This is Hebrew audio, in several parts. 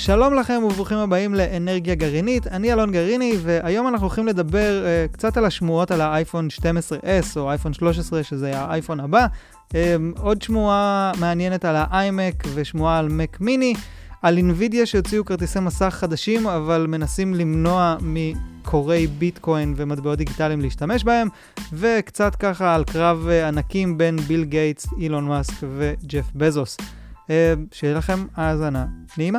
שלום לכם וברוכים הבאים לאנרגיה גרעינית, אני אלון גרעיני, והיום אנחנו הולכים לדבר uh, קצת על השמועות על האייפון 12S או אייפון 13, שזה האייפון הבא. Um, עוד שמועה מעניינת על האיימק ושמועה על מק מיני, על אינווידיה שהוציאו כרטיסי מסך חדשים, אבל מנסים למנוע מקוראי ביטקוין ומטבעות דיגיטליים להשתמש בהם, וקצת ככה על קרב uh, ענקים בין ביל גייטס, אילון מאסק וג'ף בזוס. שיהיה לכם האזנה נעימה.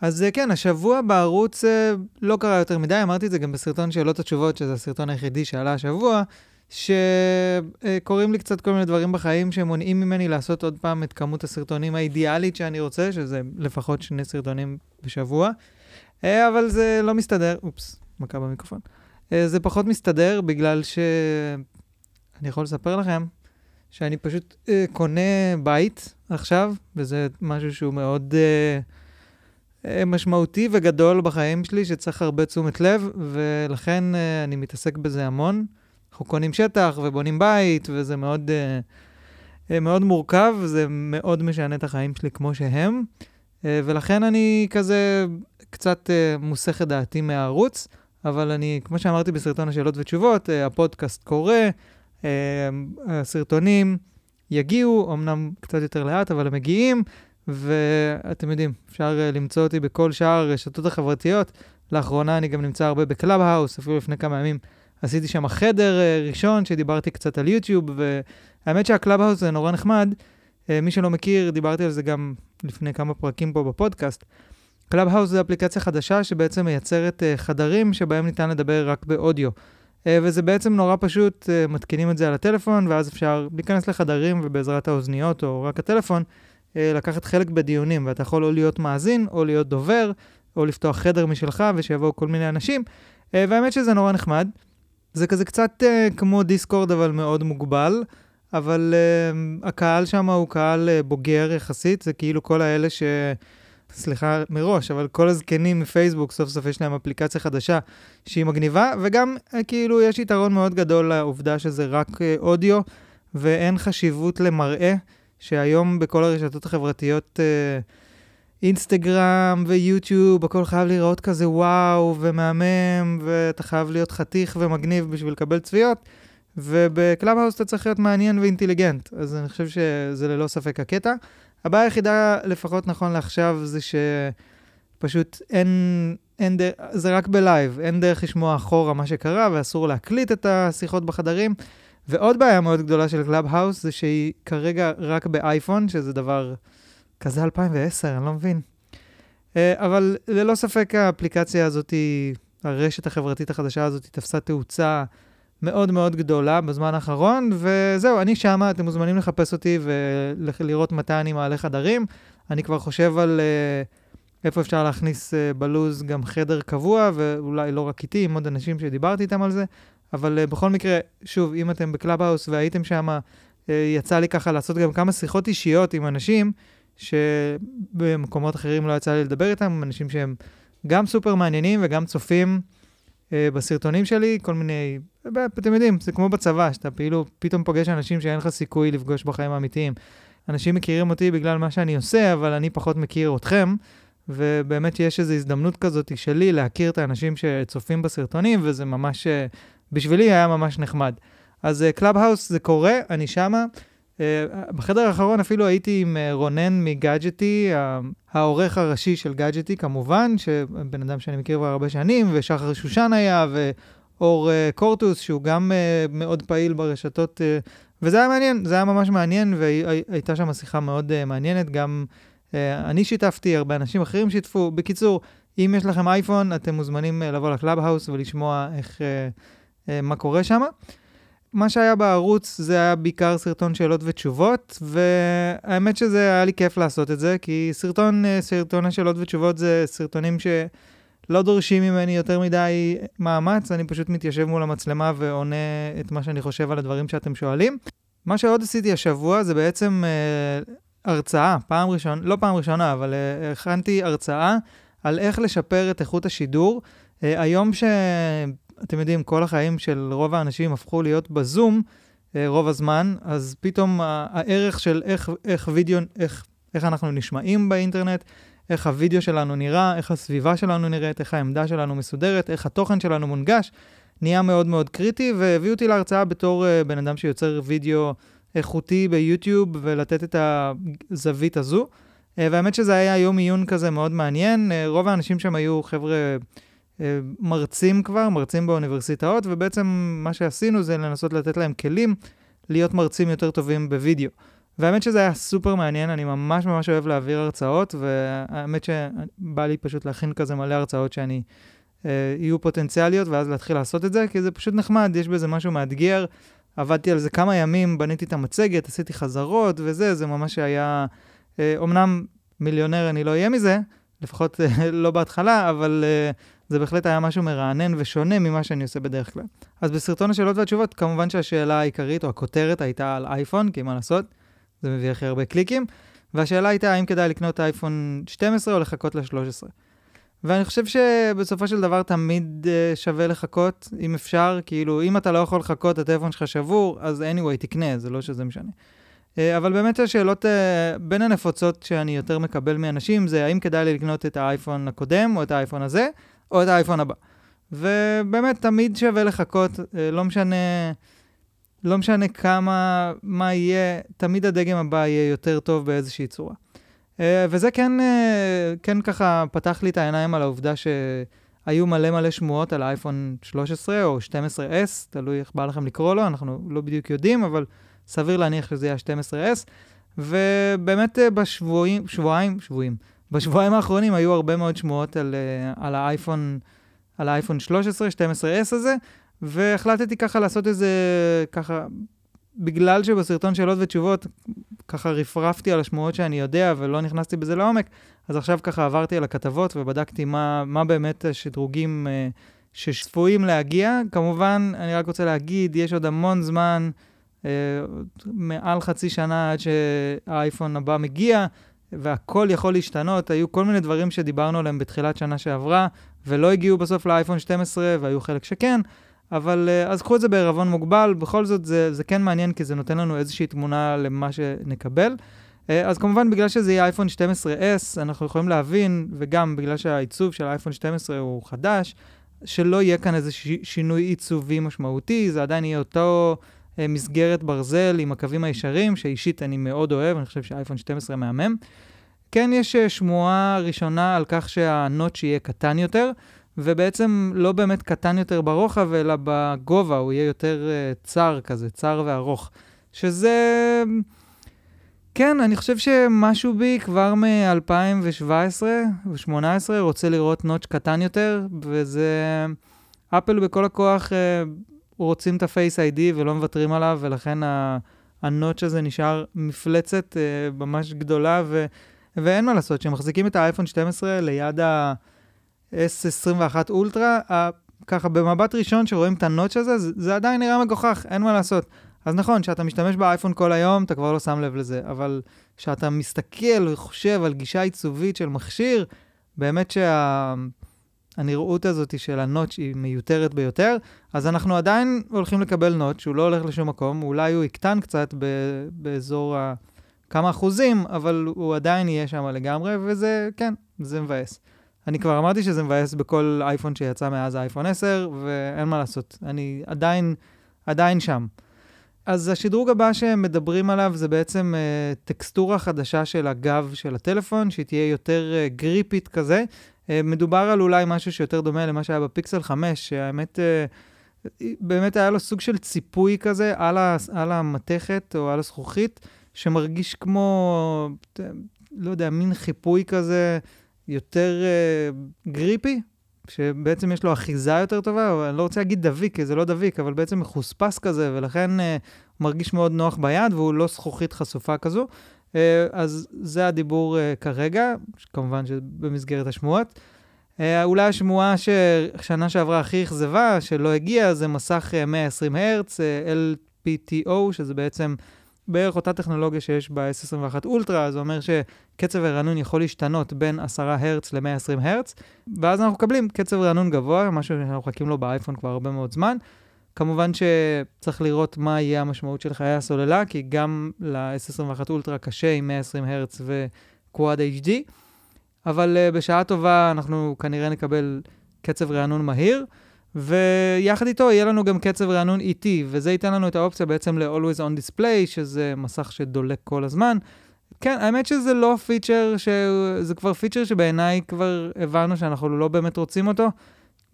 אז אה, כן, השבוע בערוץ אה, לא קרה יותר מדי, אמרתי את זה גם בסרטון שאלות התשובות, שזה הסרטון היחידי שעלה השבוע, שקורים לי קצת כל מיני דברים בחיים שמונעים ממני לעשות עוד פעם את כמות הסרטונים האידיאלית שאני רוצה, שזה לפחות שני סרטונים בשבוע, אה, אבל זה לא מסתדר, אופס, מכה במיקרופון. זה פחות מסתדר בגלל ש... אני יכול לספר לכם שאני פשוט קונה בית עכשיו, וזה משהו שהוא מאוד... אה, משמעותי וגדול בחיים שלי, שצריך הרבה תשומת לב, ולכן uh, אני מתעסק בזה המון. אנחנו קונים שטח ובונים בית, וזה מאוד, uh, מאוד מורכב, זה מאוד משנה את החיים שלי כמו שהם, uh, ולכן אני כזה קצת אה, מסיח את דעתי מהערוץ, אבל אני, כמו שאמרתי בסרטון השאלות ותשובות, אה, הפודקאסט קורה, אה, הסרטונים יגיעו, אמנם קצת יותר לאט, אבל הם מגיעים. ואתם יודעים, אפשר אה, למצוא אותי בכל שאר הרשתות החברתיות. לאחרונה אני גם נמצא הרבה ב Clubhouse, אפילו לפני כמה ימים עשיתי שם חדר אה, ראשון שדיברתי קצת על יוטיוב, והאמת שה Clubhouse זה נורא נחמד. אה, מי שלא מכיר, דיברתי על זה גם לפני כמה פרקים פה בפודקאסט. Clubhouse זה אפליקציה חדשה שבעצם מייצרת חדרים שבהם ניתן לדבר רק באודיו. וזה בעצם נורא פשוט, מתקינים את זה על הטלפון, ואז אפשר להיכנס לחדרים ובעזרת האוזניות או רק הטלפון, אה, לקחת חלק בדיונים, ואתה יכול או להיות מאזין, או להיות דובר, או לפתוח חדר משלך ושיבואו כל מיני אנשים. אה, והאמת שזה נורא נחמד. זה כזה קצת כמו Discord, אבל מאוד מוגבל. אבל הקהל שם הוא קהל בוגר יחסית, זה כאילו כל האלה ש... סליחה מראש, אבל כל הזקנים מפייסבוק, סוף סוף יש להם אפליקציה חדשה שהיא מגניבה, וגם uh, כאילו יש יתרון מאוד גדול לעובדה שזה רק uh, אודיו, ואין חשיבות למראה. שהיום בכל הרשתות החברתיות, אה, אינסטגרם ויוטיוב, הכל חייב להיראות כזה וואו ומהמם, ואתה חייב להיות חתיך ומגניב בשביל לקבל צפיות, וב Club אתה צריך להיות מעניין ואינטליגנט, אז אני חושב שזה ללא ספק הקטע. הבעיה היחידה, לפחות נכון לעכשיו, זה שפשוט אין, אין דרך, זה רק ב live, אין דרך לשמוע אחורה מה שקרה, ואסור להקליט את השיחות בחדרים. ועוד בעיה מאוד גדולה של Clubhouse זה שהיא כרגע רק באייפון, שזה דבר כזה 2010, אני לא מבין. אה, אבל ללא ספק האפליקציה הזאת, הרשת החברתית החדשה הזאת, תפסה תאוצה מאוד מאוד גדולה בזמן האחרון, וזהו, אני שמה, אתם מוזמנים לחפש אותי ולראות מתי אני מעלה חדרים. אני כבר חושב על אה, איפה אפשר להכניס אה, בלו"ז גם חדר קבוע, ואולי לא רק איתי, עם עוד אנשים שדיברתי איתם על זה. אבל אה, בכל מקרה, שוב, אם אתם ב Clubhouse והייתם שם, אה, יצא לי ככה לעשות גם כמה שיחות אישיות עם אנשים שבמקומות אחרים לא יצא לי לדבר איתם, אנשים שהם גם סופר מעניינים וגם צופים בסרטונים שלי, כל מיני, אתם יודעים, זה כמו בצבא, שאתה כאילו פתאום פוגש אנשים שאין לך סיכוי לפגוש בחיים האמיתיים. אנשים מכירים אותי בגלל מה שאני עושה, אבל אני פחות מכיר אתכם. ובאמת יש איזו הזדמנות כזאת שלי להכיר את האנשים שצופים בסרטונים, וזה ממש בשבילי היה ממש נחמד. אז Clubhouse זה קורה, אני שמה. אה, בחדר האחרון אפילו הייתי עם אה, רונן מגאדג'טי, העורך הראשי של גאדג'טי כמובן, שבן אדם שאני מכיר כבר הרבה שנים, ושחר שושן היה, ואור אה, קורטוס, שהוא גם מאוד פעיל ברשתות, וזה היה מעניין, זה היה ממש מעניין, והייתה שם שיחה מאוד מעניינת, גם אני שיתפתי, הרבה אנשים אחרים שיתפו. בקיצור, אם יש לכם אייפון, אתם מוזמנים לבוא ל Clubhouse ולשמוע איך... אה, מה קורה שם. מה שהיה בערוץ זה היה בעיקר סרטון שאלות ותשובות, והאמת שזה היה לי כיף לעשות את זה, כי סרטון, אה, סרטון השאלות ותשובות זה סרטונים שלא דורשים ממני יותר מדי מאמץ, אני פשוט מתיישב מול המצלמה ועונה את מה שאני חושב על הדברים שאתם שואלים. מה שעוד עשיתי השבוע זה בעצם אה, הרצאה, פעם ראשונה, לא פעם ראשונה, אבל אה, הכנתי הרצאה על איך לשפר את איכות השידור. אה, היום ש... אתם יודעים, כל החיים של רוב האנשים הפכו להיות בזום, רוב הזמן, אז פתאום הערך של איך, איך וידאו, איך, איך אנחנו נשמעים באינטרנט, איך הוידאו שלנו נראה, איך הסביבה שלנו נראית, איך העמדה שלנו מסודרת, איך התוכן שלנו מונגש, נהיה מאוד מאוד קריטי, והביאו אותי להרצאה בתור uh, בן אדם שיוצר וידאו איכותי ביוטיוב, ולתת את הזווית הזו. Uh, והאמת שזה היה יום עיון כזה מאוד מעניין. Uh, רוב האנשים שם היו חבר'ה מרצים כבר, מרצים באוניברסיטאות, ובעצם מה שעשינו זה לנסות לתת להם כלים להיות מרצים יותר טובים בווידאו. והאמת שזה היה סופר מעניין, אני ממש ממש אוהב להעביר הרצאות, והאמת שבא לי פשוט להכין כזה מלא הרצאות שאני, אה, יהיו פוטנציאליות, ואז להתחיל לעשות את זה, כי זה פשוט נחמד, יש בזה משהו מאתגר. עבדתי על זה כמה ימים, בניתי את המצגת, עשיתי חזרות וזה, זה ממש היה... אה, אמנם מיליונר אני לא אהיה מזה, לפחות אה, לא בהתחלה, אבל אה, זה בהחלט היה משהו מרענן ושונה ממה שאני עושה בדרך כלל. אז בסרטון השאלות והתשובות, כמובן שהשאלה העיקרית או הכותרת הייתה על אייפון, כי מה לעשות? זה מביא הכי הרבה קליקים. והשאלה הייתה האם כדאי לקנות אייפון 12 או לחכות ל-13. ואני חושב שבסופו של דבר תמיד uh, שווה לחכות, אם אפשר, כאילו, אם אתה לא יכול לחכות, הטלפון שלך שבור, אז anyway, תקנה, זה לא שזה משנה. Uh, אבל באמת השאלות uh, בין הנפוצות שאני יותר מקבל מאנשים, זה האם כדאי לי לקנות את האייפון הקודם, או את האייפון הזה, או את האייפון הבא. ובאמת, תמיד שווה לחכות, uh, לא משנה... לא משנה כמה, מה יהיה, תמיד הדגם הבא יהיה יותר טוב באיזושהי צורה. Uh, וזה כן, uh, כן ככה פתח לי את העיניים על העובדה שהיו מלא מלא שמועות על האייפון 13 או 12S, תלוי איך בא לכם לקרוא לו, אנחנו לא בדיוק יודעים, אבל סביר להניח שזה יהיה ה-12S. ובאמת בשבועים, שבועיים, שבועים, בשבועיים האחרונים היו הרבה מאוד שמועות על, uh, על האייפון, על האייפון 13, 12S הזה, והחלטתי ככה לעשות איזה, ככה, בגלל שבסרטון שאלות ותשובות, ככה רפרפתי על השמועות שאני יודע ולא נכנסתי בזה לעומק, אז עכשיו ככה עברתי על הכתבות ובדקתי מה, מה באמת השדרוגים אה, שצפויים להגיע. כמובן, אני רק רוצה להגיד, יש עוד המון זמן, אה, מעל חצי שנה עד שהאייפון הבא מגיע, והכל יכול להשתנות. היו כל מיני דברים שדיברנו עליהם בתחילת שנה שעברה, ולא הגיעו בסוף לאייפון 12, והיו חלק שכן. אבל אה, אז קחו את זה בערבון מוגבל, בכל זאת זה, זה כן מעניין כי זה נותן לנו איזושהי תמונה למה שנקבל. אה, אז כמובן, בגלל שזה יהיה אייפון 12S, אנחנו יכולים להבין, וגם בגלל שהעיצוב של האייפון 12 הוא חדש, שלא יהיה כאן איזה. שינוי עיצובי משמעותי, זה עדיין יהיה אותו מסגרת ברזל עם הקווים הישרים, שאישית אני מאוד אוהב, אני חושב שאייפון 12 מהמם. כן יש שמועה ראשונה על כך שהנוטש יהיה קטן יותר, ובעצם לא באמת קטן יותר ברוחב, אלא בגובה, הוא יהיה יותר uh, צר כזה, צר וארוך. שזה... כן, אני חושב שמשהו בי כבר מ-2017 ו-2018 רוצה לראות נוטש קטן יותר, וזה... אפל בכל הכוח רוצים את ה-Face ID ולא מוותרים עליו, ולכן הנוטש הזה נשאר מפלצת uh, ממש גדולה, ו... ואין מה לעשות, כשמחזיקים את האייפון 12 ליד ה... S21 אולטרה, ככה במבט ראשון שרואים את הנוטש הזה, זה, זה עדיין נראה מגוחך, אין מה לעשות. אז נכון, כשאתה משתמש באייפון כל היום, אתה כבר לא שם לב לזה, אבל כשאתה מסתכל וחושב על גישה עיצובית של מכשיר, באמת שהנראות שה... הזאת של הנוטש היא מיותרת ביותר, אז אנחנו עדיין הולכים לקבל נוטש, שהוא לא הולך לשום מקום, אולי הוא יקטן קצת ב... באזור ה... כמה אחוזים, אבל הוא עדיין יהיה שם לגמרי, וזה, כן, זה מבאס. אני כבר אמרתי שזה מבאס בכל אייפון שיצא מאז האייפון 10, ואין מה לעשות, אני עדיין, עדיין שם. אז השדרוג הבא שהם מדברים עליו זה בעצם uh, טקסטורה חדשה של הגב של הטלפון, שהיא תהיה יותר uh, גריפית כזה. Uh, מדובר על אולי משהו שיותר דומה למה שהיה בפיקסל 5, שהאמת, uh, באמת היה לו סוג של ציפוי כזה על, ה, על המתכת או על הזכוכית, שמרגיש כמו, לא יודע, מין חיפוי כזה. יותר גריפי, שבעצם יש לו אחיזה יותר טובה, אבל אני לא רוצה להגיד דביק, כי זה לא דביק, אבל בעצם מחוספס כזה, ולכן uh, מרגיש מאוד נוח ביד, והוא לא זכוכית חשופה כזו. Uh, אז זה הדיבור uh, כרגע, כמובן שבמסגרת השמועות. Uh, אולי השמועה ששנה שעברה הכי אכזבה, שלא הגיעה, זה מסך uh, 120 הרץ, LPTO, שזה בעצם בערך אותה טכנולוגיה שיש ב-S21 אולטרה, זה אומר שקצב הרענון יכול להשתנות בין 10 הרץ ל-120 הרץ, ואז אנחנו מקבלים קצב רענון גבוה, משהו שאנחנו מחכים לו באייפון כבר הרבה מאוד זמן. כמובן שצריך לראות מה יהיה המשמעות של חיי הסוללה, כי גם ל-S21 אולטרה קשה עם 120 הרץ וקוואד HD, אבל uh, בשעה טובה אנחנו כנראה נקבל קצב רענון מהיר, ויחד איתו יהיה לנו גם קצב רענון איטי, וזה ייתן לנו את האופציה בעצם ל-Always on Display, שזה מסך שדולק כל הזמן. כן, האמת שזה לא פיצ'ר, זה כבר פיצ'ר שבעיניי כבר הבנו שאנחנו לא באמת רוצים אותו.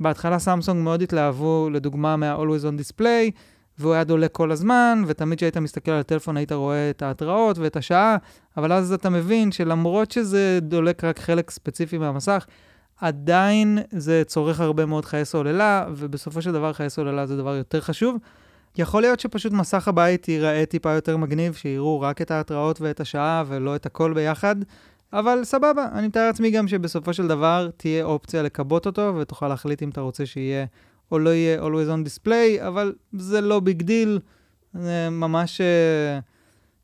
בהתחלה סמסונג מאוד התלהבו, לדוגמה, מה-Always on Display, והוא היה דולק כל הזמן, ותמיד כשהיית מסתכל על הטלפון היית רואה את ההתראות ואת השעה, אבל אז אתה מבין שלמרות שזה דולק רק חלק ספציפי מהמסך, עדיין זה צורך הרבה מאוד חיי סוללה, ובסופו של דבר חיי סוללה זה דבר יותר חשוב. יכול להיות שפשוט מסך הבית ייראה טיפה יותר מגניב, שיראו רק את ההתראות ואת השעה ולא את הכל ביחד, אבל סבבה, אני מתאר לעצמי גם שבסופו של דבר תהיה אופציה לכבות אותו, ותוכל להחליט אם אתה רוצה שיהיה או לא יהיה always on display, אבל זה לא big deal, זה ממש, אה,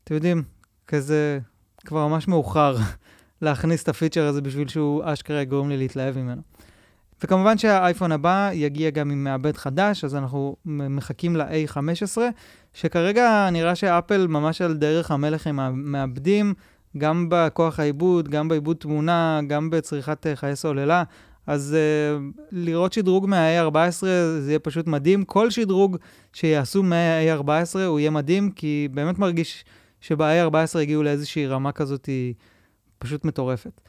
אתם יודעים, כזה, כבר ממש מאוחר להכניס את הפיצ'ר הזה בשביל שהוא אשכרה יגרום לי להתלהב ממנו. וכמובן שהאייפון הבא יגיע גם עם מעבד חדש, אז אנחנו מחכים ל-A15, שכרגע נראה שאפל ממש על דרך המלך עם המעבדים, גם בכוח העיבוד, גם בעיבוד תמונה, גם בצריכת uh, חיי סוללה. אז uh, לראות שדרוג מה-A14 זה יהיה פשוט מדהים. כל שדרוג שיעשו מה-A14 הוא יהיה מדהים, כי באמת מרגיש שב-A14 הגיעו לאיזושהי רמה כזאת פשוט מטורפת.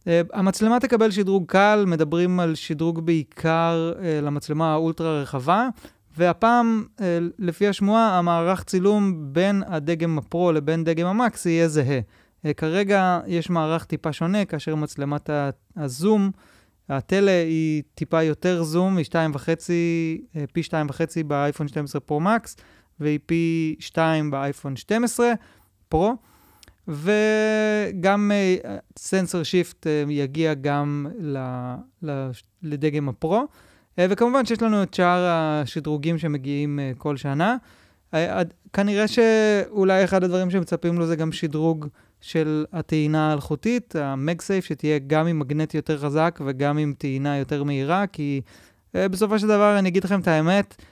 Uh, המצלמה תקבל שדרוג קל, מדברים על שדרוג בעיקר uh, למצלמה האולטרה רחבה, והפעם, uh, לפי השמועה, המערך צילום בין הדגם הפרו לבין דגם המקס יהיה זהה. Uh, כרגע יש מערך טיפה שונה, כאשר מצלמת הזום, הטלה היא טיפה יותר זום, היא 2.5, uh, פי 2.5 באייפון 12 פרו מקס, והיא פי 2 באייפון 12 פרו. וגם סנסור uh, שיפט יגיע גם לדגם הפרו. וכמובן שיש לנו את שאר השדרוגים שמגיעים כל שנה. כנראה שאולי אחד הדברים שמצפים לו זה גם שדרוג של הטעינה האלחוטית, המגסייף, שתהיה גם עם מגנט יותר חזק וגם עם טעינה יותר מהירה, כי uh, בסופו של דבר, אני אגיד לכם את האמת,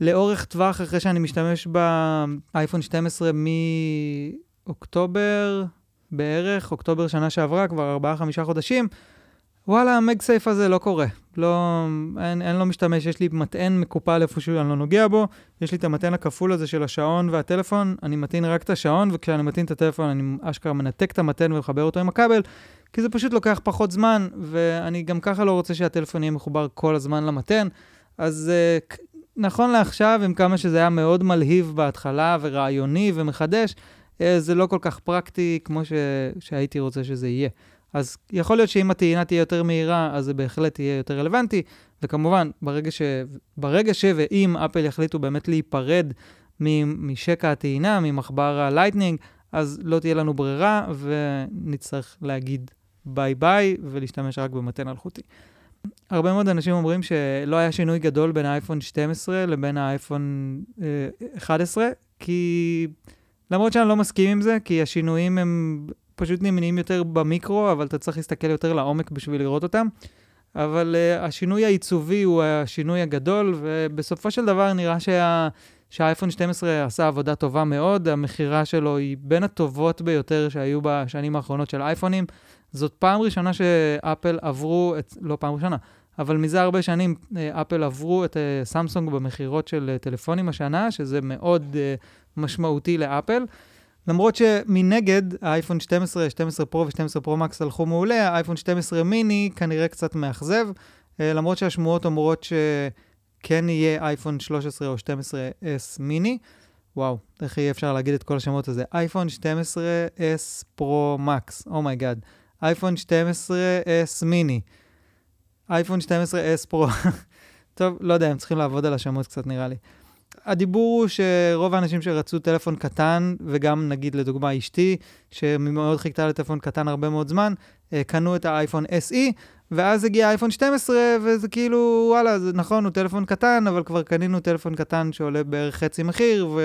לאורך טווח, אחרי שאני משתמש באייפון 12 מאוקטובר בערך, אוקטובר שנה שעברה, כבר 4-5 חודשים, וואלה, המגסייף הזה לא קורה. לא, אין, אין לו משתמש, יש לי מטען מקופל איפשהו, אני לא נוגע בו. יש לי את המטען הכפול הזה של השעון והטלפון, אני מטעין רק את השעון, וכשאני מטעין את הטלפון אני אשכרה מנתק את המטען ומחבר אותו עם הכבל, כי זה פשוט לוקח פחות זמן, ואני גם ככה לא רוצה שהטלפון יהיה מחובר כל הזמן למטען. אז אה, נכון לעכשיו, עם כמה שזה היה מאוד מלהיב בהתחלה ורעיוני ומחדש, אה, זה לא כל כך פרקטי כמו ש... שהייתי רוצה שזה יהיה. אז יכול להיות שאם הטעינה תהיה יותר מהירה, אז זה בהחלט יהיה יותר רלוונטי, וכמובן, ברגע, ש... ברגע ש... ואם אפל יחליטו באמת להיפרד משקע הטעינה, ממחבר ה Lightning, אז לא תהיה לנו ברירה, ונצטרך להגיד ביי ביי ולהשתמש רק במתן אלחוטי. הרבה מאוד אנשים אומרים שלא היה שינוי גדול בין האייפון 12 לבין האייפון אה, 11, כי למרות שאני לא מסכים עם זה, כי השינויים הם פשוט נמנים יותר במיקרו, אבל אתה צריך להסתכל יותר לעומק בשביל לראות אותם. אבל uh, השינוי העיצובי הוא השינוי הגדול, ובסופו של דבר נראה שה... שהאייפון 12 עשה עבודה טובה מאוד, המכירה שלו היא בין הטובות ביותר שהיו בשנים האחרונות של אייפונים. זאת פעם ראשונה שאפל עברו, את, לא פעם ראשונה, אבל מזה הרבה שנים אה, אפל עברו את אה, סמסונג במכירות של טלפונים השנה, שזה מאוד משמעותי לאפל. למרות שמנגד, האייפון 12, 12 פרו ו-12 פרו מקס הלכו מעולה, האייפון 12 מיני כנראה קצת מאכזב, אה, למרות שהשמועות אומרות שכן יהיה אייפון 13 או 12S מיני. וואו, איך יהיה אפשר להגיד את כל השמות הזה? אייפון 12S Pro Max, oh my god. אייפון 12S מיני. אייפון 12S Pro. טוב, לא יודע, הם צריכים לעבוד על השמות קצת נראה לי. הדיבור הוא שרוב האנשים שרצו טלפון קטן, וגם נגיד לדוגמה אשתי, שמאוד חיכתה לטלפון קטן הרבה מאוד זמן, אה, קנו את האייפון SE, ואז הגיע האייפון 12, וזה כאילו, וואלה, זה נכון, הוא טלפון קטן, אבל כבר קנינו טלפון קטן שעולה בערך חצי מחיר,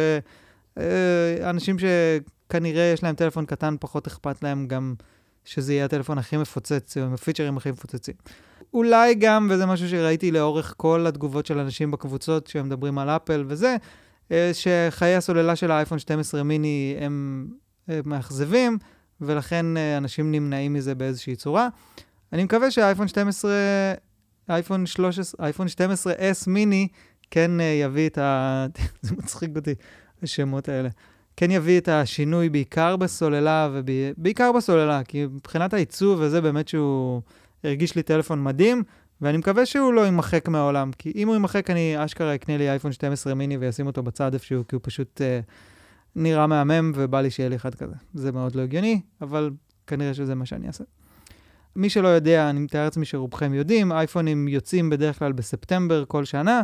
ואנשים שכנראה יש להם טלפון קטן, פחות אכפת להם גם שזה יהיה הטלפון הכי מפוצץ, עם הפיצ'רים הכי מפוצצים. אולי גם, וזה משהו שראיתי לאורך כל התגובות של אנשים בקבוצות שמדברים על אפל וזה, אה, שחיי הסוללה של האייפון 12 מיני הם אה, מאכזבים, ולכן אה, אנשים נמנעים מזה באיזושהי צורה. אני מקווה שהאייפון 12, אייפון 13, אייפון 12S מיני, כן יביא את ה... זה מצחיק אותי, השמות האלה. כן יביא את השינוי בעיקר בסוללה, ובעיקר בסוללה, כי מבחינת העיצוב וזה באמת שהוא הרגיש לי טלפון מדהים, ואני מקווה שהוא לא יימחק מהעולם, כי אם הוא יימחק, אני אשכרה אקנה לי אייפון 12 מיני ואשים אותו בצד איפשהו, כי הוא פשוט אה, נראה מהמם, ובא לי שיהיה לי אחד כזה. זה מאוד לא הגיוני, אבל כנראה שזה מה שאני אעשה. מי שלא יודע, אני מתאר לעצמי שרובכם יודעים, אייפונים יוצאים בדרך כלל בספטמבר כל שנה.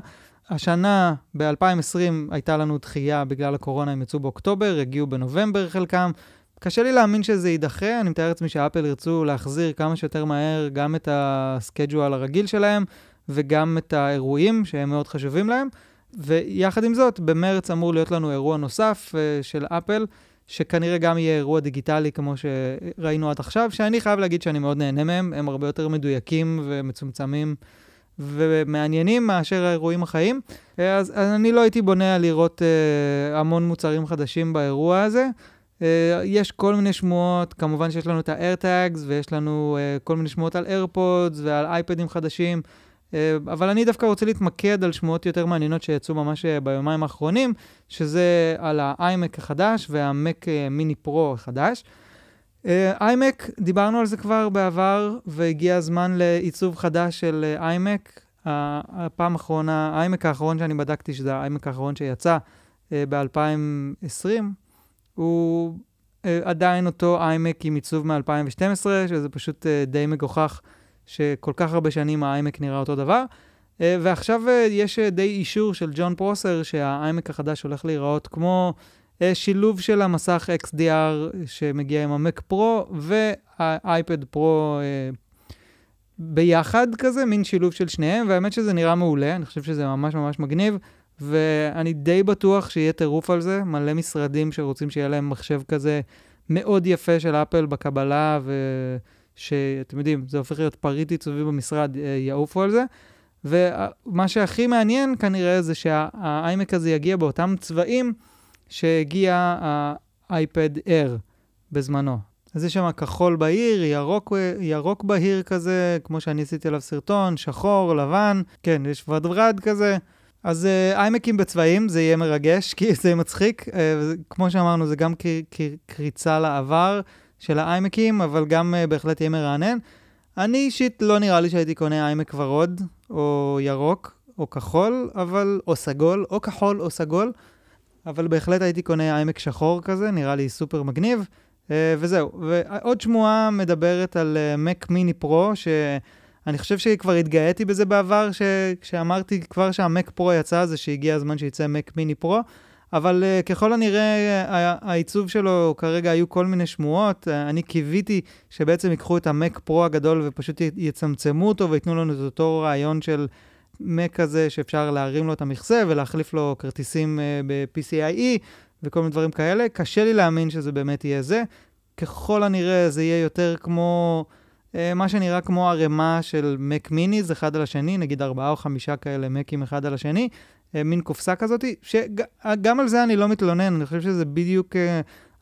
השנה, ב-2020, הייתה לנו דחייה בגלל הקורונה, הם יצאו באוקטובר, הגיעו בנובמבר חלקם. קשה לי להאמין שזה יידחה, אני מתאר לעצמי שאפל ירצו להחזיר כמה שיותר מהר גם את ה schedule הרגיל שלהם וגם את האירועים שהם מאוד חשובים להם. ויחד עם זאת, במרץ אמור להיות לנו אירוע נוסף uh, של אפל, שכנראה גם יהיה אירוע דיגיטלי כמו שראינו עד עכשיו, שאני חייב להגיד שאני מאוד נהנה מהם, הם הרבה יותר מדויקים ומצומצמים ומעניינים מאשר האירועים החיים. אז, אז אני לא הייתי בונה לראות uh, המון מוצרים חדשים באירוע הזה. Uh, יש כל מיני שמועות, כמובן שיש לנו את ה-AirTags ויש לנו uh, כל מיני שמועות על AirPods ועל אייפדים חדשים, uh, אבל אני דווקא רוצה להתמקד על שמועות יותר מעניינות שיצאו ממש ביומיים האחרונים, שזה על ה-iMac החדש וה-Mac מיני פרו החדש. iMac, דיברנו על זה כבר בעבר, והגיע הזמן לעיצוב חדש של iMac. הפעם האחרונה, ה-iMac האחרון שאני בדקתי, שזה ה-iMac האחרון שיצא ב-2020, הוא uh, עדיין אותו איימק עם עיצוב מ-2012, שזה פשוט uh, די מגוחך שכל כך הרבה שנים האיימק נראה אותו דבר. Uh, ועכשיו יש די אישור של ג'ון פרוסר שהאיימק החדש הולך להיראות כמו שילוב של המסך XDR שמגיע עם המק פרו והאייפד פרו ביחד כזה, מין שילוב של שניהם, והאמת שזה נראה מעולה, אני חושב שזה ממש ממש מגניב. ואני די בטוח שיהיה טירוף על זה, מלא משרדים שרוצים שיהיה להם מחשב כזה מאוד יפה של אפל בקבלה, ושאתם יודעים, זה הופך להיות פריט עיצובי במשרד, אה, יעופו על זה. ומה שהכי מעניין כנראה זה שהאיימק הזה יגיע באותם צבעים שהגיע האייפד Air בזמנו. אז יש שם כחול בהיר, ירוק, ירוק בהיר כזה, כמו שאני עשיתי עליו סרטון, שחור, לבן, כן, יש ורדרד כזה. אז אה, איימקים בצבעים, זה יהיה מרגש, כי זה מצחיק. Uh, כמו שאמרנו, זה גם קריצה לעבר של האיימקים, אבל גם uh, בהחלט יהיה מרענן. אני אישית לא נראה לי שהייתי קונה איימק ורוד, או ירוק, או כחול, אבל, או סגול, או כחול או סגול, אבל בהחלט הייתי קונה איימק שחור כזה, נראה לי סופר מגניב. Uh, וזהו. ועוד שמועה מדברת על מק מיני פרו, ש... אני חושב שכבר התגאיתי בזה בעבר, ש... כשאמרתי כבר שהמק פרו יצא, זה שהגיע הזמן שיצא מק מיני פרו, אבל uh, ככל הנראה uh, העיצוב שלו כרגע היו כל מיני שמועות. Uh, אני קיוויתי שבעצם ייקחו את המק פרו הגדול ופשוט יצמצמו אותו וייתנו לנו את אותו רעיון של מק כזה שאפשר להרים לו את המכסה ולהחליף לו כרטיסים uh, ב-PCIe וכל מיני דברים כאלה. קשה לי להאמין שזה באמת יהיה זה. ככל הנראה זה יהיה יותר כמו... אה, מה שנראה כמו ערימה של מק מיניז אחד על השני, נגיד ארבעה או חמישה כאלה מקים אחד על השני, אה, מין קופסה כזאת, שגם על זה אני לא מתלונן, אני חושב שזה בדיוק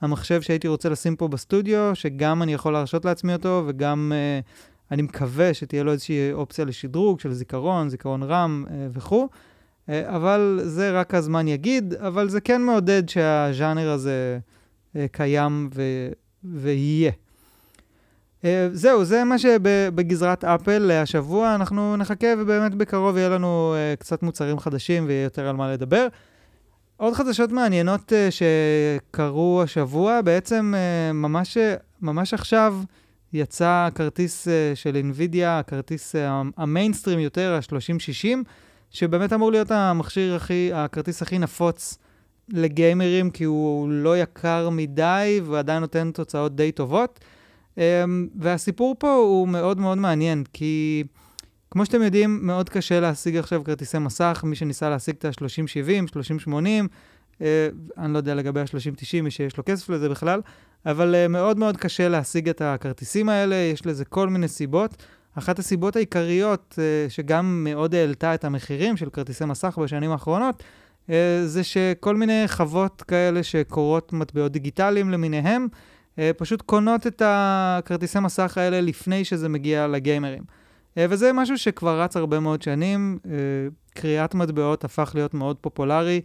המחשב שהייתי רוצה לשים פה בסטודיו, שגם אני יכול להרשות לעצמי אותו, וגם אני מקווה שתהיה לו איזושהי אופציה לשדרוג של זיכרון, זיכרון רם וכו'. אבל זה רק הזמן יגיד, אבל זה כן מעודד שהז'אנר הזה קיים ו- ויהיה. אה, זהו, זה מה שבגזרת אפל השבוע. אנחנו נחכה ובאמת בקרוב יהיה לנו uh, קצת מוצרים חדשים ויהיה יותר על מה לדבר. עוד חדשות מעניינות uh, שקרו השבוע, בעצם ממש, ממש עכשיו יצא כרטיס uh, של NVIDIA, הכרטיס המיינסטרים יותר, ה-3060, שבאמת אמור להיות המכשיר הכי, הכרטיס הכי נפוץ לגיימרים, כי הוא לא יקר מדי ועדיין נותן תוצאות די טובות. Um, והסיפור פה הוא מאוד מאוד מעניין, כי כמו שאתם יודעים, מאוד קשה להשיג עכשיו כרטיסי מסך, מי שניסה להשיג את ה-3070, 3080, uh, אני לא יודע לגבי ה-3090, מי שיש לו כסף לזה בכלל, אבל uh, מאוד מאוד קשה להשיג את הכרטיסים האלה, יש לזה כל מיני סיבות. אחת הסיבות העיקריות uh, שגם מאוד העלתה את המחירים של כרטיסי מסך בשנים האחרונות, זה שכל מיני חוות כאלה שקורות מטבעות דיגיטליים למיניהם, פשוט קונות את הכרטיסי מסך האלה לפני שזה מגיע לגיימרים. Uh, וזה משהו שכבר רץ הרבה מאוד שנים, uh, קריאת מטבעות הפך להיות מאוד פופולרי.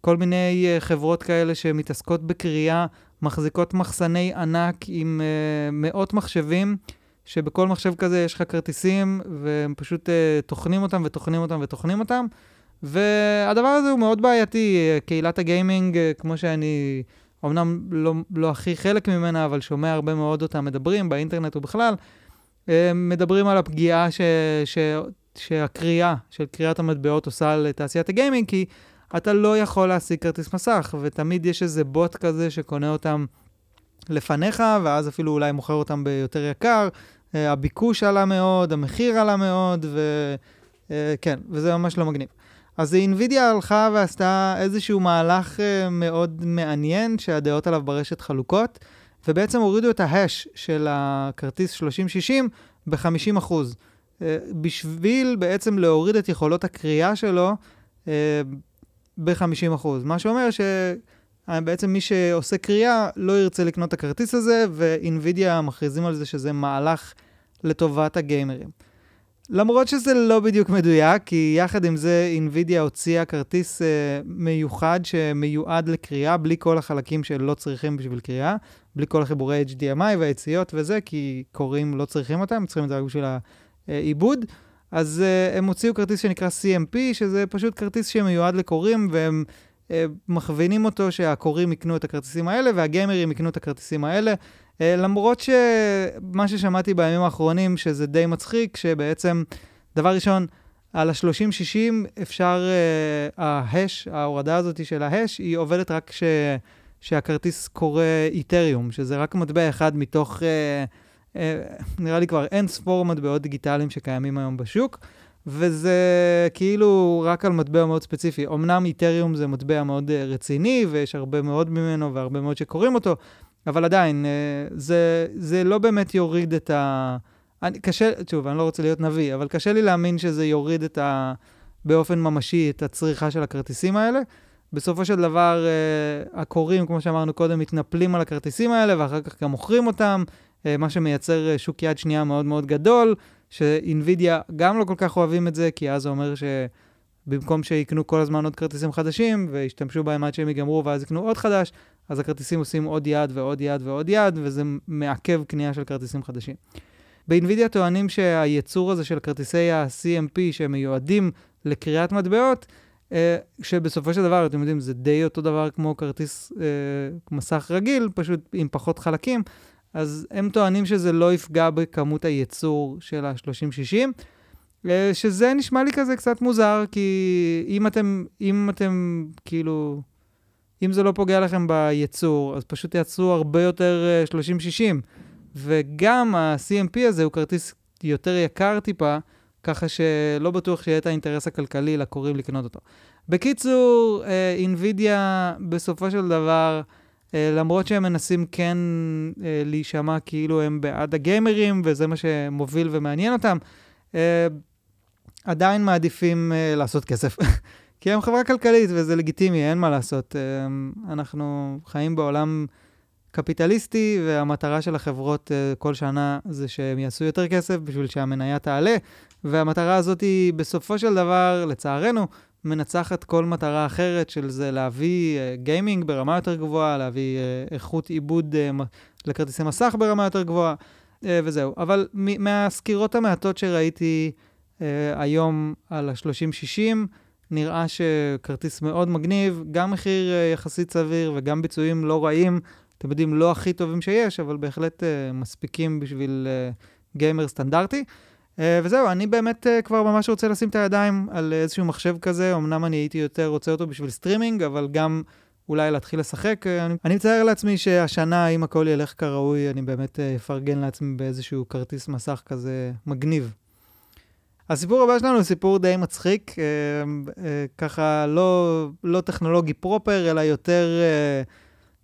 כל מיני חברות כאלה שמתעסקות בקריאה, מחזיקות מחסני ענק עם מאות מחשבים. שבכל מחשב כזה יש לך כרטיסים, והם פשוט טוחנים אותם וטוחנים אותם וטוחנים אותם. והדבר הזה הוא מאוד בעייתי. קהילת הגיימינג, כמו שאני אמנם לא, לא הכי חלק ממנה, אבל שומע הרבה מאוד אותם מדברים באינטרנט ובכלל, uh, מדברים על הפגיעה ש, ש, שהקריאה של קריאת המטבעות עושה לתעשיית הגיימינג, כי אתה לא יכול להשיג כרטיס מסך, ותמיד יש איזה בוט כזה שקונה אותם לפניך, ואז אפילו אולי מוכר אותם ביותר יקר. אה, הביקוש עלה מאוד, המחיר עלה מאוד, וכן, אה, וזה ממש לא מגניב. אז אינווידיה הלכה ועשתה איזשהו מהלך אה, מאוד מעניין, שהדעות עליו ברשת חלוקות, ובעצם הורידו את ההש של הכרטיס 3060 ב-50%. בשביל בעצם להוריד את יכולות הקריאה שלו ב-50%. מה שאומר שבעצם מי שעושה קריאה לא ירצה לקנות את הכרטיס הזה, ואינווידיה מכריזים על זה שזה מהלך לטובת הגיימרים. למרות שזה לא בדיוק מדויק, כי יחד עם זה אינווידיה הוציאה כרטיס uh, מיוחד שמיועד לקריאה, בלי כל החלקים שלא צריכים בשביל קריאה, בלי כל החיבורי HDMI והיציאות וזה, כי קוראים לא צריכים אותם, צריכים את זה רק בשביל העיבוד. אז uh, הם הוציאו כרטיס שנקרא CMP, שזה פשוט כרטיס שמיועד לקוראים, והם uh, מכווינים אותו שהקוראים יקנו את הכרטיסים האלה, והגיימרים יקנו את הכרטיסים האלה. אה, למרות שמה ששמעתי בימים האחרונים, שזה די מצחיק, שבעצם, דבר ראשון, על ה-30-60 אפשר, uh, ההש, ההורדה הזאת של ההש, היא עובדת רק ש, שהכרטיס קורא איתריום, שזה רק מטבע אחד מתוך, uh, uh, נראה לי כבר אין ספור מטבעות דיגיטליים שקיימים היום בשוק, וזה כאילו רק על מטבע מאוד ספציפי. אמנם איתריום זה מטבע מאוד uh, רציני, ויש הרבה מאוד ממנו והרבה מאוד שקוראים אותו, אבל עדיין, אה, זה, זה לא באמת יוריד את ה... אני, קשה, שוב, אני לא רוצה להיות נביא, אבל קשה לי להאמין שזה יוריד את ה... באופן ממשי את הצריכה של הכרטיסים האלה. בסופו של דבר, uh, הקוראים, כמו שאמרנו קודם, מתנפלים על הכרטיסים האלה, ואחר כך גם מוכרים אותם, uh, מה שמייצר שוק יד שנייה מאוד מאוד גדול, שאינווידיה גם לא כל כך אוהבים את זה, כי אז זה אומר שבמקום שיקנו כל הזמן עוד כרטיסים חדשים, וישתמשו בהם עד שהם ייגמרו, ואז יקנו עוד חדש, אז הכרטיסים עושים עוד יד ועוד יד ועוד יד, וזה מעכב קנייה של כרטיסים חדשים. באינווידיה טוענים שהייצור הזה של כרטיסי ה-CMP שמיועדים לקריאת מטבעות, אה, שבסופו של דבר, אתם יודעים, זה די אותו דבר כמו כרטיס אה, מסך רגיל, פשוט עם פחות חלקים, אז הם טוענים שזה לא יפגע בכמות הייצור של ה-3060, אה, שזה נשמע לי כזה קצת מוזר, כי אם אתם, אם אתם כאילו... אם זה לא פוגע לכם בייצור, אז פשוט תייצרו הרבה יותר 30-60. אה, וגם ה-CMP הזה הוא כרטיס יותר יקר טיפה, ככה שלא בטוח שיהיה את האינטרס הכלכלי לקוראים לקנות אותו. בקיצור, אינווידיה אה, בסופו של דבר, אה, למרות שהם מנסים כן להישמע כאילו הם בעד הגיימרים, וזה מה שמוביל ומעניין אותם, עדיין מעדיפים לעשות כסף. כי הם חברה כלכלית וזה לגיטימי, אין מה לעשות. אמ, אנחנו חיים בעולם קפיטליסטי, והמטרה של החברות אה, כל שנה זה שהם יעשו יותר כסף בשביל שהמניה תעלה, והמטרה הזאת היא בסופו של דבר, לצערנו, מנצחת כל מטרה אחרת של זה להביא גיימינג ברמה יותר גבוהה, להביא איכות עיבוד לכרטיסי מסך ברמה יותר גבוהה, וזהו. אבל מהסקירות המעטות שראיתי היום על ה-30-60, נראה שכרטיס מאוד מגניב, גם מחיר uh, יחסית סביר וגם ביצועים לא רעים. אתם יודעים, לא הכי טובים שיש, אבל בהחלט אה, מספיקים בשביל אה, גיימר סטנדרטי. וזהו, אני באמת כבר ממש רוצה לשים את הידיים על איזשהו מחשב כזה. אמנם אני הייתי יותר רוצה אותו בשביל סטרימינג, אבל גם אולי להתחיל לשחק. אני, אני מתאר לעצמי שהשנה, אם הכל ילך כראוי, אני באמת אפרגן לעצמי באיזשהו כרטיס מסך כזה מגניב. הסיפור הבא שלנו הוא סיפור די מצחיק, אה, אה, ככה לא, לא טכנולוגי proper, אלא יותר אה,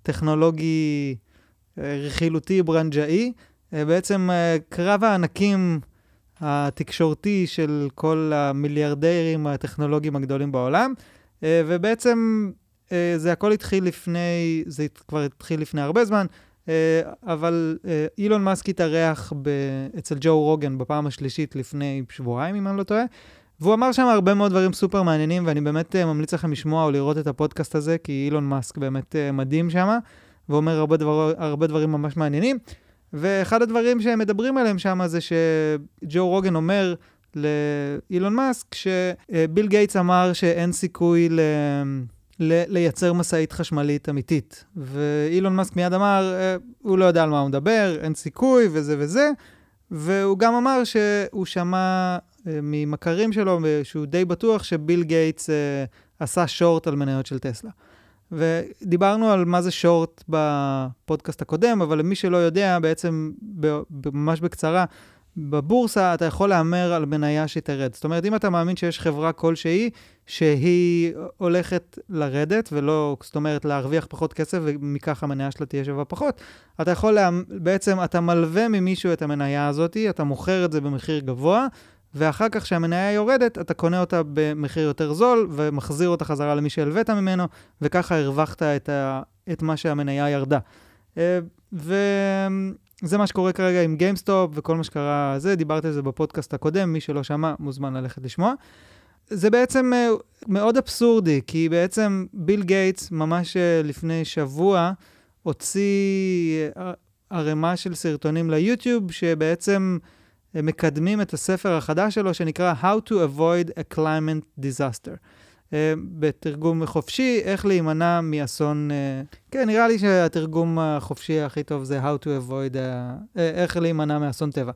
טכנולוגי אה, רכילותי ברנג'אי. אה, בעצם אה, קרב הענקים התקשורתי של כל המיליארדרים הטכנולוגיים הגדולים בעולם, אה, ובעצם אה, זה הכל התחיל לפני, זה כבר התחיל לפני הרבה זמן, אבל אילון מאסק התארח אצל ג'ו רוגן בפעם השלישית לפני שבועיים, אם אני לא טועה. והוא אמר שם הרבה מאוד דברים סופר מעניינים, ואני באמת ממליץ לכם לשמוע או לראות את הפודקאסט הזה, כי אילון מאסק באמת מדהים שם, ואומר הרבה, דבר, הרבה דברים ממש מעניינים. ואחד הדברים שהם מדברים עליהם שם זה שג'ו רוגן אומר לאילון מאסק, שביל גייטס אמר שאין סיכוי ל... לייצר משאית חשמלית אמיתית. ואילון מאסק מיד אמר, אה, הוא לא יודע על מה הוא מדבר, אין סיכוי וזה וזה. והוא גם אמר שהוא שמע אה, ממכרים שלו, שהוא די בטוח שביל גייטס אה, עשה שורט על מניות של טסלה. ודיברנו על מה זה שורט בפודקאסט הקודם, אבל למי שלא יודע, בעצם ממש בקצרה, בבורסה אתה יכול להמר על מניה שתרד. זאת אומרת, אם אתה מאמין שיש חברה כלשהי שהיא הולכת לרדת, ולא, זאת אומרת, להרוויח פחות כסף, ומכך המניה שלה תהיה שווה פחות, אתה יכול, לה... בעצם, אתה מלווה ממישהו את המניה הזאת, אתה מוכר את זה במחיר גבוה, ואחר כך כשהמניה יורדת, אתה קונה אותה במחיר יותר זול, ומחזיר אותה חזרה למי שהלווית ממנו, וככה הרווחת את, ה... את מה שהמניה ירדה. אה, וזה מה שקורה כרגע עם GameStop וכל מה שקרה זה, דיברתי על זה בפודקאסט הקודם, מי שלא שמע מוזמן ללכת לשמוע. זה בעצם אה, מאוד אבסורדי, כי בעצם ביל גייטס ממש אה, לפני שבוע הוציא ערימה של סרטונים ליוטיוב, שבעצם מקדמים את הספר החדש שלו, שנקרא How to Avoid a Climate Disaster. Uh, בתרגום חופשי, איך להימנע מאסון... Uh, כן, נראה לי שהתרגום החופשי הכי טוב זה How to Avoid, uh, איך להימנע מאסון טבע.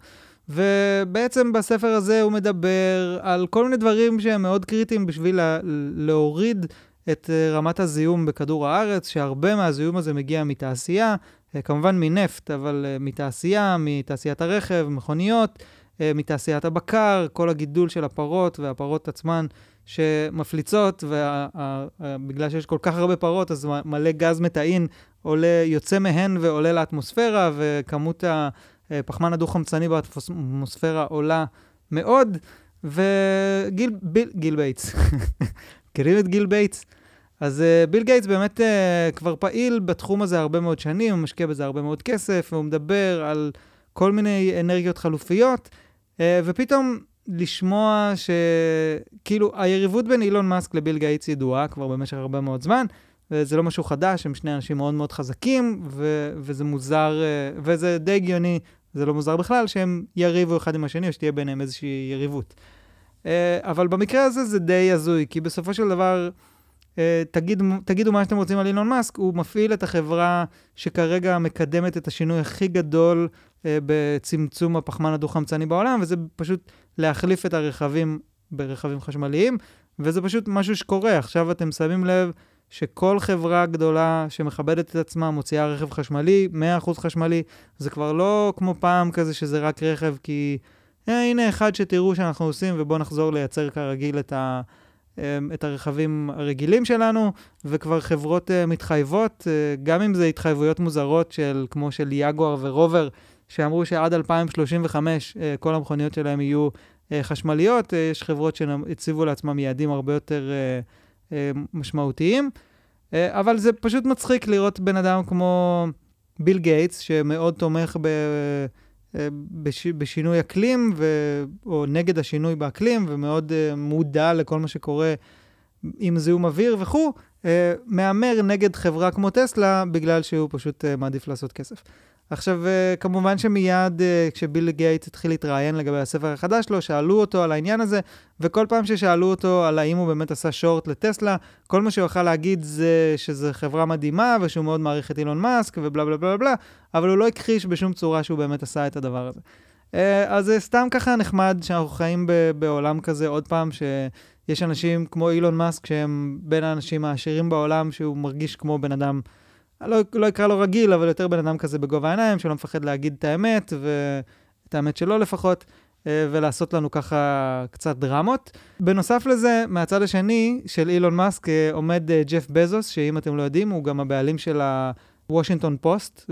ובעצם בספר הזה הוא מדבר על כל מיני דברים שהם מאוד קריטיים בשביל לה, להוריד את רמת הזיהום בכדור הארץ, שהרבה מהזיהום הזה מגיע מתעשייה, אה, כמובן מנפט, אבל מתעשייה, מתעשיית הרכב, מכוניות, מתעשיית הבקר, כל הגידול של הפרות והפרות עצמן שמפליצות, ובגלל שיש כל כך הרבה פרות, אז מלא גז מתאן עולה, יוצא מהן ועולה לאטמוספירה, וכמות הפחמן הדו-חמצני באטמוספירה עולה מאוד. וגיל ביל, גיל בייטס, מכירים את גיל בייטס? אז אה, ביל גייטס באמת אה, כבר פעיל בתחום הזה הרבה מאוד שנים, הוא משקיע בזה הרבה מאוד כסף, והוא מדבר על כל מיני אנרגיות חלופיות, אה, ופתאום לשמוע שכאילו היריבות בין אילון מאסק לביל גייטס ידועה כבר במשך הרבה מאוד זמן, וזה לא משהו חדש, הם שני אנשים מאוד מאוד חזקים, ו- וזה מוזר, אה, וזה די הגיוני, זה לא מוזר בכלל, שהם יריבו אחד עם השני, או שתהיה ביניהם איזושהי יריבות. Uh, אבל במקרה הזה זה די הזוי, כי בסופו של דבר... אה, תגיד, תגידו מה שאתם רוצים על אילון מאסק, הוא מפעיל את החברה שכרגע מקדמת את השינוי הכי גדול אה, בצמצום הפחמן הדו-חמצני בעולם, וזה פשוט להחליף את הרכבים ברכבים חשמליים, וזה פשוט משהו שקורה. עכשיו אתם שמים לב שכל חברה גדולה שמכבדת את עצמה מוציאה רכב חשמלי, 100% חשמלי, זה כבר לא כמו פעם כזה שזה רק רכב, כי אה, הנה אחד שתראו שאנחנו עושים ובואו נחזור לייצר כרגיל את ה... אמ, את הרכבים הרגילים שלנו, וכבר חברות uh, מתחייבות, גם אם זה התחייבויות מוזרות של, כמו של יגואר ורובר, שאמרו שעד 2035 uh, כל המכוניות שלהם יהיו uh, חשמליות, uh, יש חברות שהציבו לעצמם יעדים הרבה יותר משמעותיים, אבל זה פשוט מצחיק לראות בן אדם כמו ביל גייטס, שמאוד תומך ב... אה, בש, בשינוי אקלים, ו, או נגד השינוי באקלים, ומאוד uh, מודע לכל מה שקורה עם זיהום אוויר וכו', uh, מהמר נגד חברה כמו טסלה, בגלל שהוא פשוט uh, מעדיף לעשות כסף. עכשיו, uh, כמובן שמיד uh, כשביל גייט התחיל להתראיין לגבי הספר החדש שלו, שאלו אותו על העניין הזה, וכל פעם ששאלו אותו על האם הוא באמת עשה שורט לטסלה, כל מה שהוא יכל להגיד זה שזו חברה מדהימה, ושהוא מאוד מעריך את אילון מאסק, ובלה בלה בלה בלה, אבל הוא לא הכחיש בשום צורה שהוא באמת עשה את הדבר הזה. Uh, אז זה סתם ככה נחמד שאנחנו חיים בעולם כזה, עוד פעם, שיש אנשים כמו אילון מאסק, שהם בין האנשים העשירים בעולם, שהוא מרגיש כמו בן אדם... לא, לא אקרא לו רגיל, אבל יותר בן אדם כזה בגובה העיניים, שלא מפחד להגיד את האמת, ואת האמת שלו לפחות, אה, ולעשות לנו ככה קצת דרמות. בנוסף לזה, מהצד השני של אילון מאסק אה, עומד אה, ג'ף בזוס, שאם אתם לא יודעים, הוא גם הבעלים של הוושינגטון פוסט.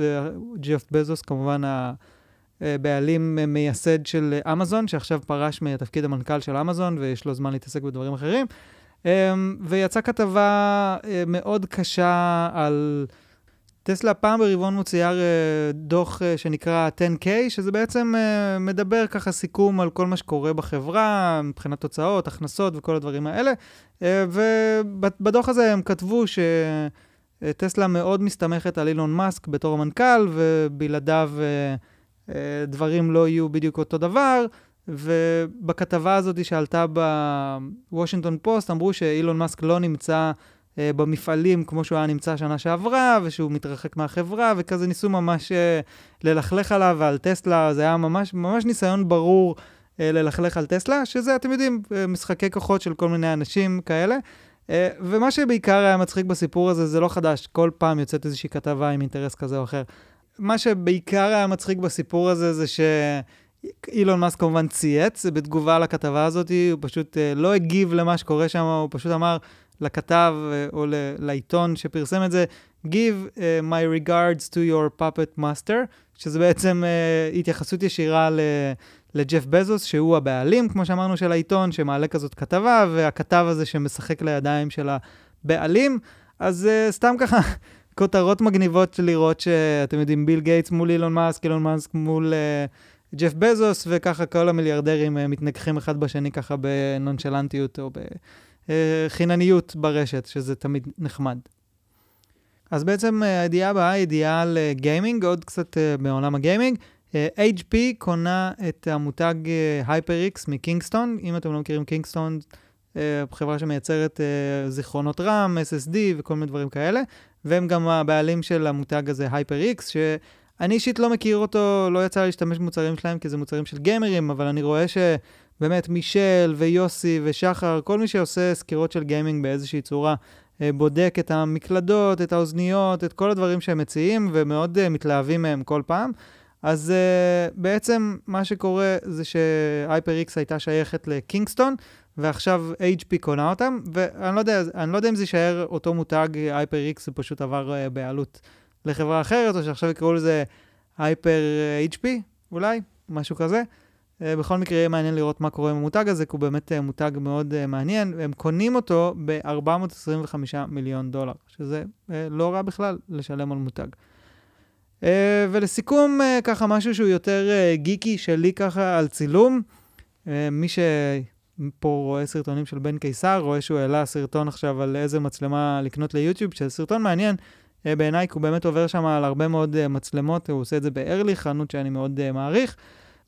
ג'ף בזוס, כמובן בעלים מייסד של אמזון, שעכשיו פרש מתפקיד המנכ"ל של אמזון ויש לו זמן להתעסק בדברים אחרים. ויצאה כתבה מאוד קשה על... טסלה פעם ברבעון מוציאה דוח שנקרא 10K, שזה בעצם מדבר ככה סיכום על כל מה שקורה בחברה, מבחינת תוצאות, הכנסות וכל הדברים האלה. ובדוח הזה הם כתבו שטסלה מאוד מסתמכת על אילון מאסק בתור המנכ"ל, ובלעדיו דברים לא יהיו בדיוק אותו דבר. ובכתבה הזאת שעלתה בוושינגטון פוסט, אמרו שאילון מאסק לא נמצא אה, במפעלים כמו שהוא היה נמצא שנה שעברה, ושהוא מתרחק מהחברה, וכזה ניסו ממש אה, ללכלך עליו ועל טסלה, זה היה ממש, ממש ניסיון ברור אה, ללכלך על טסלה, שזה, אתם יודעים, אה, משחקי כוחות של כל מיני אנשים כאלה. אה, ומה שבעיקר היה מצחיק בסיפור הזה, זה לא חדש, כל פעם יוצאת איזושהי כתבה עם אינטרס כזה או אחר. מה שבעיקר היה מצחיק בסיפור הזה, זה ש... אילון מאסק כמובן צייץ בתגובה לכתבה הזאת, הוא פשוט uh, לא הגיב למה שקורה שם, הוא פשוט אמר לכתב uh, או לעיתון שפרסם את זה, Give uh, my regards to your puppet master, שזה בעצם uh, התייחסות ישירה ל... לג'ף בזוס, שהוא הבעלים, כמו שאמרנו, של העיתון, שמעלה כזאת כתבה, והכתב הזה שמשחק לידיים של הבעלים. אז uh, סתם ככה, כותרות מגניבות לראות שאתם יודעים, ביל גייטס מול אילון מאסק, אילון מאסק מול... Uh, ג'ף בזוס, וככה כל המיליארדרים uh, מתנגחים אחד בשני ככה בנונשלנטיות או בחינניות uh, ברשת, שזה תמיד נחמד. אז בעצם uh, הידיעה הבאה היא ידיעה על uh, גיימינג, עוד קצת בעולם הגיימינג. HP קונה את המותג HyperX מקינגסטון. אם אתם לא מכירים קינגסטון, חברה שמייצרת זיכרונות RAM, SSD וכל מיני דברים כאלה, והם גם הבעלים של המותג הזה HyperX, ש... אני אישית לא מכיר אותו, לא יצא להשתמש במוצרים שלהם, כי זה מוצרים של גיימרים, אבל אני רואה שבאמת מישל ויוסי ושחר, כל מי שעושה סקירות של גיימינג באיזושהי צורה, אה, בודק את המקלדות, את האוזניות, את כל הדברים שהם מציעים, ומאוד uh, מתלהבים מהם כל פעם. אז uh, בעצם מה שקורה זה ש-HyperX הייתה שייכת לקינגסטון, ועכשיו HP קונה אותם, ואני לא יודע, לא יודע אם זה יישאר אותו מותג, HyperX, זה פשוט עבר uh, בעלות לחברה אחרת, או שעכשיו יקראו לזה הייפר HP, אולי, משהו כזה. Uh, בכל מקרה, יהיה מעניין לראות מה קורה עם המותג הזה, כי הוא באמת uh, מותג מאוד uh, מעניין. הם קונים אותו ב-425 מיליון דולר, שזה לא רע בכלל לשלם על מותג. ולסיכום, ככה משהו שהוא יותר גיקי שלי ככה על צילום. מי שפה רואה סרטונים של בן קיסר, רואה שהוא העלה סרטון עכשיו על איזה מצלמה לקנות ליוטיוב, שזה סרטון מעניין. אה, בעיניי, כי הוא באמת עובר שם על הרבה מאוד אה, מצלמות, הוא עושה את זה בארלי, חנות שאני מאוד מעריך.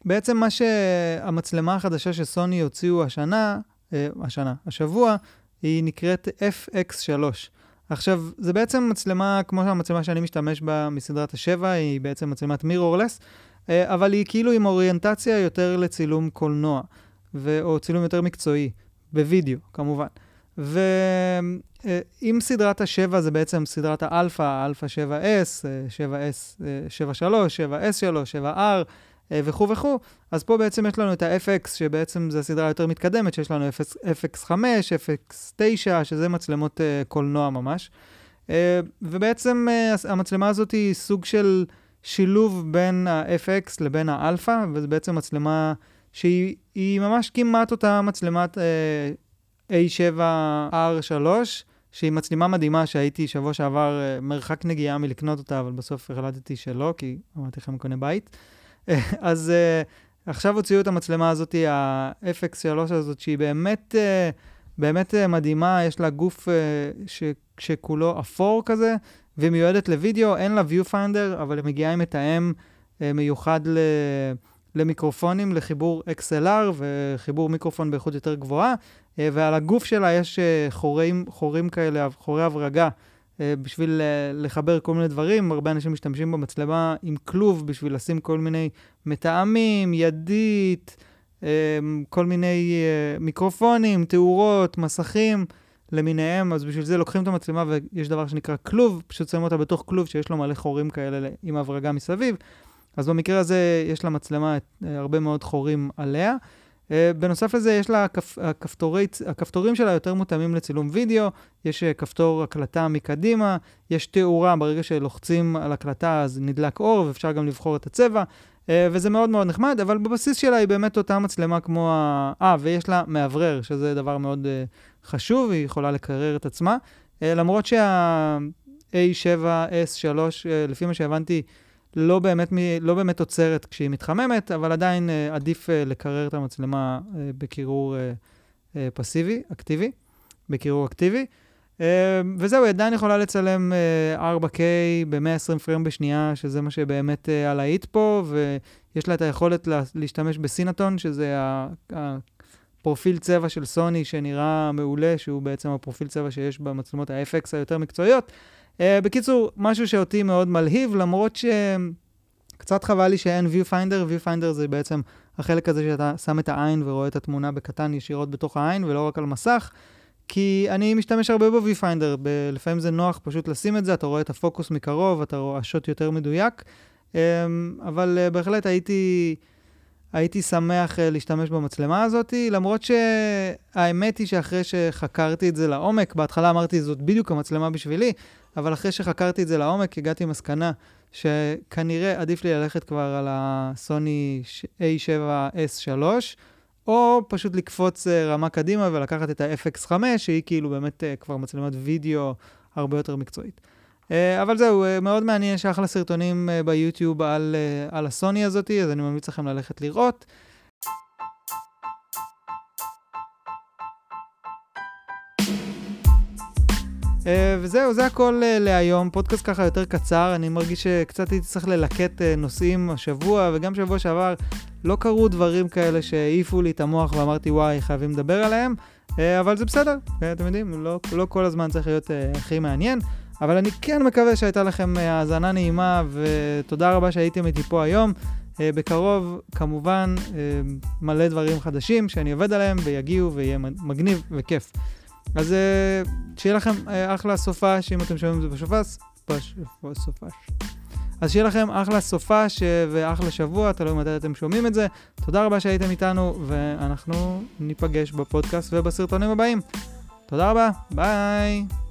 בעצם מה שהמצלמה החדשה שסוני הוציאו השנה, uh, השנה, השבוע, היא נקראת FX3. עכשיו, זה בעצם מצלמה, כמו המצלמה שאני משתמש בה מסדרת השבע, היא בעצם מצלמת מירורלס, uh, אבל היא כאילו עם אוריינטציה יותר לצילום קולנוע, ו- או צילום יותר מקצועי, בווידאו, כמובן. ואם סדרת השבע זה בעצם סדרת האלפא, אלפא 7S, 7S, 73, 7S3, 7R וכו' וכו', אז פה בעצם יש לנו את ה-FX, שבעצם זו הסדרה היותר מתקדמת, שיש לנו FX5, FX9, שזה מצלמות אה, קולנוע ממש. אה, ובעצם המצלמה הזאת היא סוג של שילוב בין ה-FX לבין האלפא, וזו בעצם מצלמה שהיא ממש כמעט אותה מצלמת uh, A7R3, שהיא מצלמה מדהימה שהייתי שבוע שעבר מרחק נגיעה מלקנות אותה, אבל בסוף החלטתי שלא, כי אמרתי לכם, קונה בית. אז uh, עכשיו הוציאו את המצלמה הזאת, ה-FX3 הזאת, שהיא באמת, uh, באמת uh, מדהימה, יש לה גוף uh, ש- שכולו אפור כזה, והיא מיועדת לוידאו, אין לה viewfinder, אבל היא מגיעה עם מתאם uh, מיוחד ל... למיקרופונים, לחיבור XLR וחיבור מיקרופון באיכות יותר גבוהה, אה, ועל הגוף שלה יש אה, חורים, חורים כאלה, חורי הברגה, אה, בשביל לחבר כל מיני דברים. הרבה אנשים משתמשים במצלמה עם כלוב בשביל לשים כל מיני מתאמים, ידית, כל מיני מיקרופונים, תאורות, מסכים. למיניהם, אז בשביל זה לוקחים את המצלמה ויש דבר שנקרא כלוב, פשוט שמים אותה בתוך כלוב שיש לו מלא חורים כאלה עם הברגה מסביב. אז במקרה הזה יש לה מצלמה הרבה מאוד חורים עליה. Uh, בנוסף לזה, יש לה, הכפ, הכפתורי, הכפתורים שלה יותר מותאמים לצילום וידאו, יש uh, כפתור הקלטה מקדימה, יש תאורה, ברגע שלוחצים על הקלטה אז נדלק אור ואפשר גם לבחור את הצבע. Uh, וזה מאוד מאוד נחמד, אבל בבסיס שלה היא באמת אותה מצלמה כמו ה... אה, ויש לה מאוורר, שזה דבר מאוד חשוב, היא יכולה לקרר את עצמה. למרות שה-A7S3, לפי מה שהבנתי, לא באמת, לא באמת עוצרת כשהיא מתחממת, אבל עדיין עדיף לקרר את המצלמה בקירור פסיבי, אקטיבי, בקירור אקטיבי. וזהו, היא עדיין יכולה לצלם uh, 4K ב-120 פריים בשנייה, שזה מה שבאמת הלהיט פה, ויש לה את היכולת לה, להשתמש בסינטון, שזה הפרופיל צבע של סוני שנראה מעולה, שהוא בעצם הפרופיל צבע שיש במצלמות ה-FX היותר מקצועיות. Uh, בקיצור, משהו שאותי מאוד מלהיב, למרות שקצת חבל לי שאין viewfinder, viewfinder זה בעצם החלק הזה שאתה שם את העין ורואה את התמונה בקטן ישירות בתוך העין, ולא רק על מסך. כי אני משתמש הרבה ב-Viewfinder, ב- לפעמים זה נוח פשוט לשים את זה, אתה רואה את הפוקוס מקרוב, אתה רואה השוט יותר מדויק, אמ, אבל uh, בהחלט הייתי, הייתי שמח uh, להשתמש במצלמה הזאת, למרות שהאמת היא שאחרי שחקרתי את זה לעומק, בהתחלה אמרתי זאת בדיוק המצלמה בשבילי, אבל אחרי שחקרתי את זה לעומק, הגעתי מסקנה שכנראה עדיף לי ללכת כבר על הסוני A7S3, או פשוט לקפוץ אה, רמה קדימה ולקחת את ה-FX5, שהיא כאילו באמת אה, כבר מצלמת וידאו הרבה יותר מקצועית. אה, אבל זהו, מאוד מעניין, יש אחלה סרטונים ביוטיוב על, על הסוני הזאתי, אז אני ממליץ לכם ללכת לראות. וזהו, זה הכל uh, להיום. פודקאסט ככה יותר קצר, אני מרגיש שקצת הייתי צריך ללקט uh, נושאים השבוע, וגם שבוע שעבר לא קרו דברים כאלה שהעיפו לי את המוח ואמרתי, וואי, חייבים לדבר עליהם, אבל זה בסדר, אתם יודעים, לא, לא כל הזמן צריך להיות הכי מעניין, אבל אני כן מקווה שהייתה לכם האזנה נעימה, ותודה רבה שהייתם איתי פה היום. בקרוב, כמובן, מלא דברים חדשים שאני עובד עליהם, ויגיעו ויהיה מגניב וכיף. אז uh, שיהיה לכם uh, אחלה סופש, אם אתם שומעים את זה בשופש, בסופש. אז שיהיה לכם אחלה סופש ואחלה שבוע, תלוי מתי אתם שומעים את זה. תודה רבה שהייתם איתנו, ואנחנו ניפגש בפודקאסט ובסרטונים הבאים. תודה רבה, ביי.